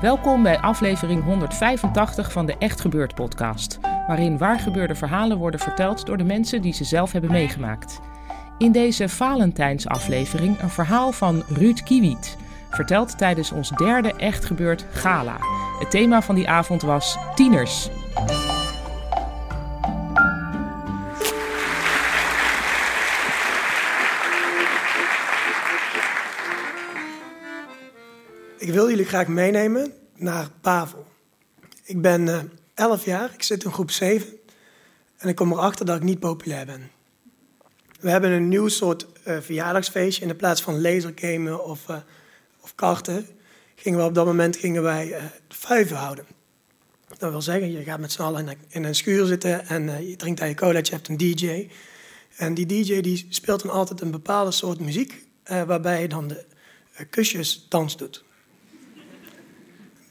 Welkom bij aflevering 185 van de Echt Gebeurd podcast, waarin waargebeurde verhalen worden verteld door de mensen die ze zelf hebben meegemaakt. In deze Valentijnsaflevering een verhaal van Ruud Kiewiet, verteld tijdens ons derde Echt Gebeurd gala. Het thema van die avond was tieners. Ik wil jullie graag meenemen naar Pavel. Ik ben uh, 11 jaar, ik zit in groep 7 en ik kom erachter dat ik niet populair ben. We hebben een nieuw soort uh, verjaardagsfeestje. In de plaats van lasergamen of, uh, of karten, gingen we op dat moment gingen wij vuiven houden. Dat wil zeggen, je gaat met z'n allen in, een schuur zitten en je drinkt aan je cola, je hebt een DJ. En die DJ die speelt dan altijd een bepaalde soort muziek, waarbij je dan de kusjesdans doet.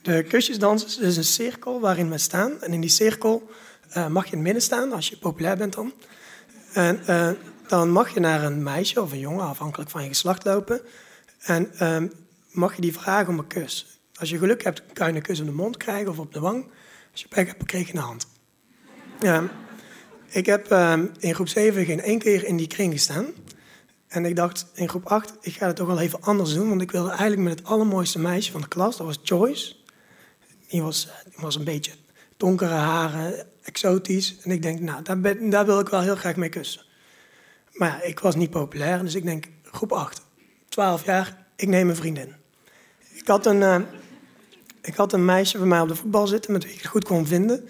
De kusjesdans is dus een cirkel waarin we staan. En in die cirkel uh, mag je in het midden staan, als je populair bent dan. En uh, dan mag je naar een meisje of een jongen, afhankelijk van je geslacht, lopen. En uh, mag je die vragen om een kus. Als je geluk hebt, kan je een kus op de mond krijgen of op de wang. Als je pech hebt, krijg je een hand. ik heb ehm, in groep 7 geen één keer in die kring gestaan. En ik dacht in groep 8, ik ga het toch wel even anders doen. Want ik wilde eigenlijk met het allermooiste meisje van de klas, dat was Joyce. Die was, die was een beetje donkere haren, exotisch. En ik denk, nou, daar, ben, daar wil ik wel heel graag mee kussen. Maar ja, ik was niet populair, dus ik denk, groep 8, 12 jaar, ik neem een vriendin. Ik had een, uh, ik had een meisje bij mij op de voetbal zitten met wie ik het goed kon vinden.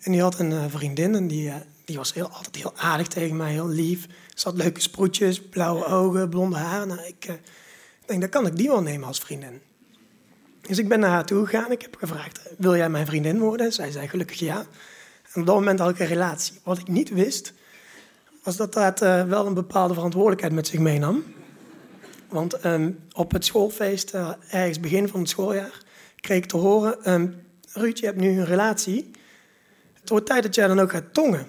En die had een uh, vriendin en die, die was heel, altijd heel aardig tegen mij, heel lief. Ze had leuke sproetjes, blauwe ogen, blonde haren. Nou, ik denk, dan kan ik die wel nemen als vriendin. Dus ik ben naar haar toe gegaan. Ik heb gevraagd, wil jij mijn vriendin worden? Zij zei gelukkig ja. En op dat moment had ik een relatie. Wat ik niet wist, was dat dat uh, wel een bepaalde verantwoordelijkheid met zich meenam. Want um, op het schoolfeest, uh, ergens begin van het schooljaar, kreeg ik te horen... Um, Ruud, je hebt nu een relatie. Het wordt tijd dat jij dan ook gaat tongen.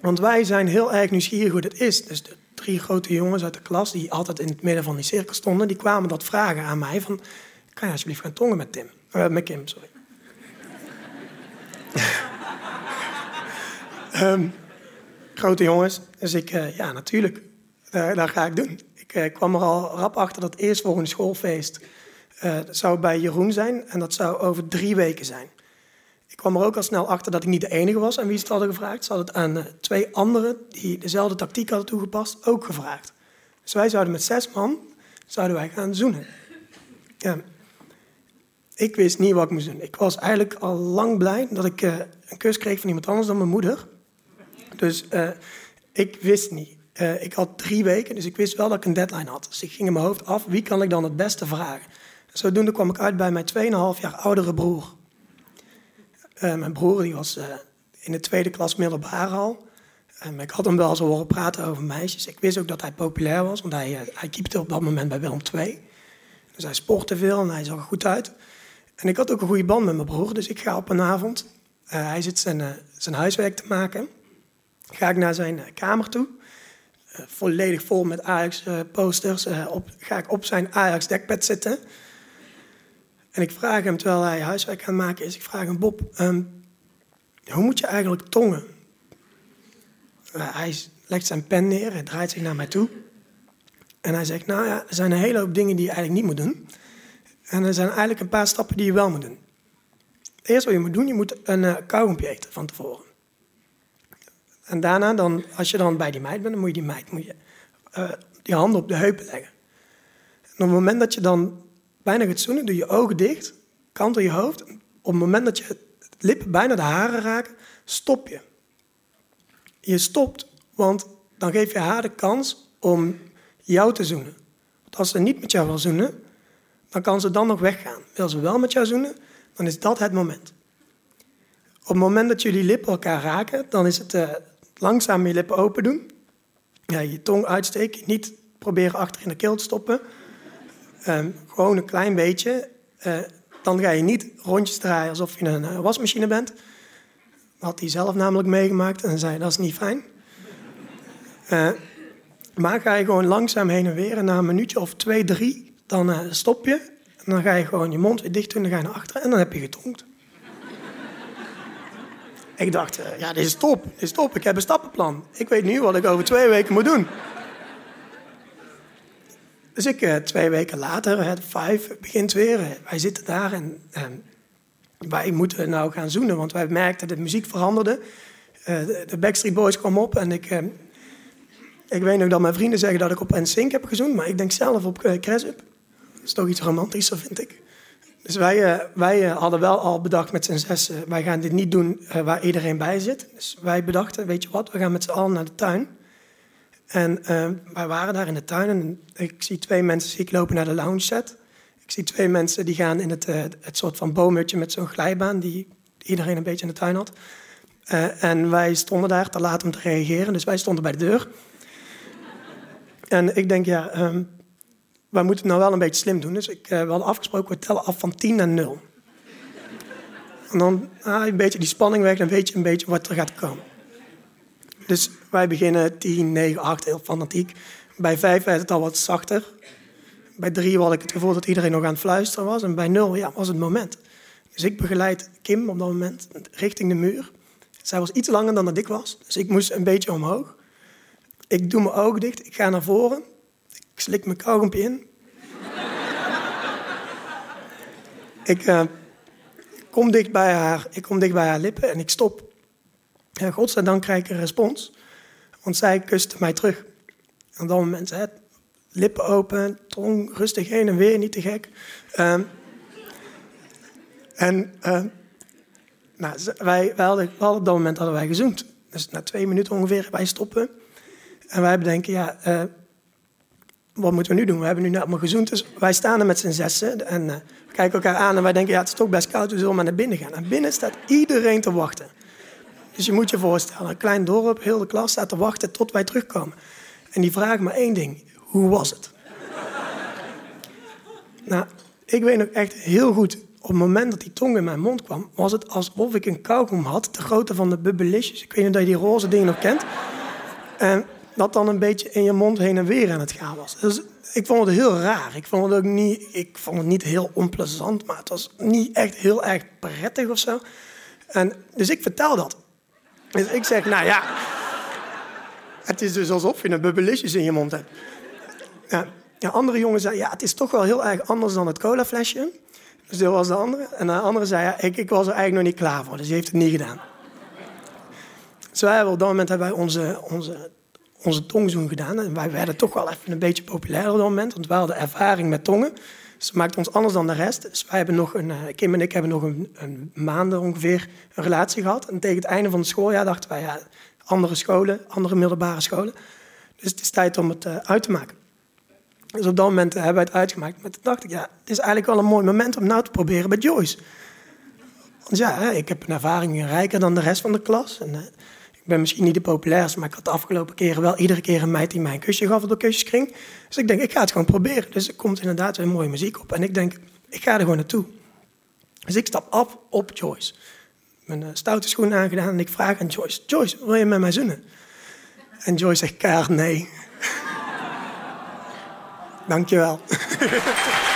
Want wij zijn heel erg nieuwsgierig hoe dat is. Dus de drie grote jongens uit de klas, die altijd in het midden van die cirkel stonden... die kwamen dat vragen aan mij van... Kan je alsjeblieft gaan tongen met Tim? Uh, met Kim, sorry. um, grote jongens. Dus ik, uh, ja, natuurlijk. Uh, dat ga ik doen. Ik uh, kwam er al rap achter dat het eerstvolgende schoolfeest zou bij Jeroen zijn. En dat zou over drie weken zijn. Ik kwam er ook al snel achter dat ik niet de enige was aan wie ze het hadden gevraagd. Ze hadden het aan twee anderen die dezelfde tactiek hadden toegepast ook gevraagd. Dus wij zouden met zes man zouden wij gaan zoenen. Ja, ik wist niet wat ik moest doen. Ik was eigenlijk al lang blij dat ik uh, een kus kreeg van iemand anders dan mijn moeder. Dus uh, ik wist niet. Uh, ik had drie weken, dus ik wist wel dat ik een deadline had. Dus ik ging in mijn hoofd af, wie kan ik dan het beste vragen? Zodoende kwam ik uit bij mijn 2,5 jaar oudere broer. mijn broer die was in de tweede klas middelbaar al. ik had hem wel eens horen praten over meisjes. Ik wist ook dat hij populair was, want hij, hij keepte op dat moment bij Willem II. Dus hij sportte veel en hij zag er goed uit. En ik had ook een goede band met mijn broer, dus ik ga op een avond, uh, hij zit zijn, uh, zijn huiswerk te maken, ga ik naar zijn uh, kamer toe, volledig vol met Ajax-posters, ga ik op zijn Ajax-dekbed zitten. En ik vraag hem, terwijl hij huiswerk aan het maken is, ik vraag hem, Bob, um, hoe moet je eigenlijk tongen? hij legt zijn pen neer, hij draait zich naar mij toe. En hij zegt, nou ja, er zijn een hele hoop dingen die je eigenlijk niet moet doen. En er zijn eigenlijk een paar stappen die je wel moet doen. Eerst wat je moet doen, je moet een uh, kauwgompje van tevoren. En daarna, dan, als je dan bij die meid bent, dan moet je die meid moet je, uh, die handen op de heupen leggen. En op het moment dat je dan bijna gaat zoenen, doe je ogen dicht. kantel je hoofd. Op het moment dat je lippen bijna de haren raken, stop je. Je stopt, want dan geef je haar de kans om jou te zoenen. Want als ze niet met jou wil zoenen, dan kan ze dan nog weggaan. Wil ze wel met jou zoenen, dan is dat het moment. Op het moment dat jullie lippen elkaar raken, dan is het uh, langzaam je lippen open doen. Ja, je tong uitsteken, niet proberen achter in de keel te stoppen. Um, gewoon een klein beetje. Uh, dan ga je niet rondjes draaien alsof je een uh, wasmachine bent. Had hij zelf namelijk meegemaakt en zei dat is niet fijn. Maar ga je gewoon langzaam heen en weer en na een minuutje of twee, drie, dan stop je. En dan ga je gewoon je mond weer dicht doen, dan ga je naar achteren en dan heb je getongd. ik dacht, ja, dit is top, dit is top. Ik heb een stappenplan. Ik weet nu wat ik over twee weken moet doen. Dus ik, uh, twee weken later, het vijf begint weer. wij zitten daar en, wij moeten nou gaan zoenen, want wij merkten dat de muziek veranderde. De Backstreet Boys kwam op en ik, ik weet nog dat mijn vrienden zeggen dat ik op NSYNC heb gezoend, maar ik denk zelf op. Dat is toch iets romantischer, vind ik. Dus wij, wij hadden wel al bedacht met z'n zes, wij gaan dit niet doen waar iedereen bij zit. Dus wij bedachten, weet je wat, we gaan met z'n allen naar de tuin. En uh, wij waren daar in de tuin en ik zie twee mensen zie ik lopen naar de lounge set. Ik zie twee mensen die gaan in het, het soort van boomhutje met zo'n glijbaan die iedereen een beetje in de tuin had. En wij stonden daar te laat om te reageren, dus wij stonden bij de deur. en ik denk, ja, um, wij moeten het nou wel een beetje slim doen. Dus ik, we hadden afgesproken, we tellen af van 10 naar 0. En dan ah, een beetje die spanning weg, dan weet je een beetje wat er gaat komen. Dus wij beginnen 10, 9, 8, heel fanatiek. Bij 5 werd het al wat zachter. Bij 3 had ik het gevoel dat iedereen nog aan het fluisteren was. En bij 0 ja, was het moment. Dus ik begeleid Kim op dat moment richting de muur. Zij was iets langer dan dat ik was, dus ik moest een beetje omhoog. Ik doe mijn ogen dicht, ik ga naar voren. Ik slik mijn kauwgompje in. ik uh, kom dicht bij haar, ik kom dicht bij haar lippen en ik stop. En godzijdank krijg ik een respons, want zij kuste mij terug. En op dat moment, hè, lippen open, tong rustig heen en weer, niet te gek. Um, en uh, nou, wij, op dat moment hadden wij gezoend. Dus na twee minuten ongeveer wij stoppen. En wij bedenken, ja, uh, wat moeten we nu doen? We hebben nu net allemaal gezoend. Dus wij staan er met z'n zessen en uh, we kijken elkaar aan en wij denken, ja, het is toch best koud, we zullen maar naar binnen gaan. En binnen staat iedereen te wachten. Dus je moet je voorstellen, een klein dorp, heel de klas staat te wachten tot wij terugkomen. En die vraagt maar één ding, hoe was het? nou, ik weet nog echt heel goed, op het moment dat die tong in mijn mond kwam, was het alsof ik een kauwgom had, de grootte van de bubbelisjes. Ik weet niet of je die roze dingen nog kent. En dat dan een beetje in je mond heen en weer aan het gaan was. Dus ik vond het heel raar. Ik vond het ook niet, ik vond het niet heel onplezant, maar het was niet echt heel erg prettig of zo. En, dus ik vertel dat. Dus ik zeg, nou ja, het is dus alsof je een bubbelisjes in je mond hebt. Ja, andere jongen zei, ja, het is toch wel heel erg anders dan het colaflesje. Dus dat was de andere. En de andere zei, ja, ik, ik was er eigenlijk nog niet klaar voor, dus hij heeft het niet gedaan. Dus wij hebben op dat moment hebben wij onze, onze, onze tongzoen gedaan. En wij werden toch wel even een beetje populair op dat moment, want wij hadden ervaring met tongen. Dus dat maakt ons anders dan de rest. Dus wij hebben nog een, eh, Kim en ik hebben nog een, een maand ongeveer een relatie gehad. En tegen het einde van het schooljaar dachten wij, ja, andere scholen, andere middelbare scholen. Dus het is tijd om het uh, uit te maken. Dus op dat moment hebben wij het uitgemaakt. Maar toen dacht ik, ja, het is eigenlijk wel een mooi moment om nou te proberen bij Joyce. Want ja, ik heb een ervaring rijker dan de rest van de klas. En, ben misschien niet de populairste, maar ik had de afgelopen keren wel iedere keer een meid die mij een kusje gaf op de kusjeskring. Dus ik denk, ik ga het gewoon proberen. Dus er komt inderdaad weer mooie muziek op. En ik denk, ik ga er gewoon naartoe. Dus ik stap af op Joyce. Mijn uh, stoute schoenen aangedaan en ik vraag aan Joyce, Joyce, wil je met mij zoenen? En Joyce zegt kaart nee. Dankjewel.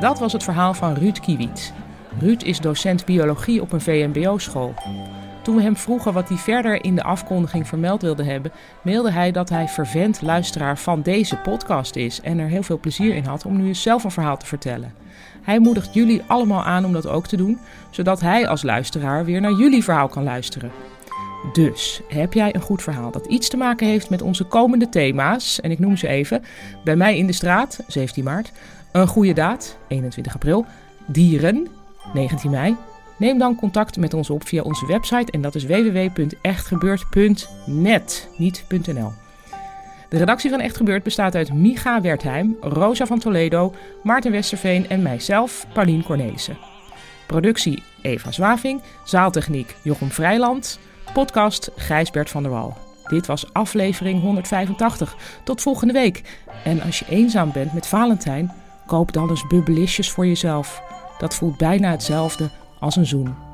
Dat was het verhaal van Ruud Kiewiet. Ruud is docent biologie op een VMBO-school. Toen we hem vroegen wat hij verder in de afkondiging vermeld wilde hebben, mailde hij dat hij vervent luisteraar van deze podcast is en er heel veel plezier in had om nu eens zelf een verhaal te vertellen. Hij moedigt jullie allemaal aan om dat ook te doen, zodat hij als luisteraar weer naar jullie verhaal kan luisteren. Dus heb jij een goed verhaal dat iets te maken heeft met onze komende thema's, en ik noem ze even: bij mij in de straat, 17 maart, een goede daad, 21 april, dieren, 19 mei. Neem dan contact met ons op via onze website en dat is www.echtgebeurd.net, niet .nl. De redactie van Echt Gebeurd bestaat uit Micha Wertheim, Rosa van Toledo, Maarten Westerveen en mijzelf, Paulien Cornelissen. Productie Eva Zwaving, zaaltechniek Jochem Vrijland, podcast Gijsbert van der Wal. Dit was aflevering 185. Tot volgende week. En als je eenzaam bent met Valentijn, koop dan eens bubbelisjes voor jezelf. Dat voelt bijna hetzelfde als een zoen.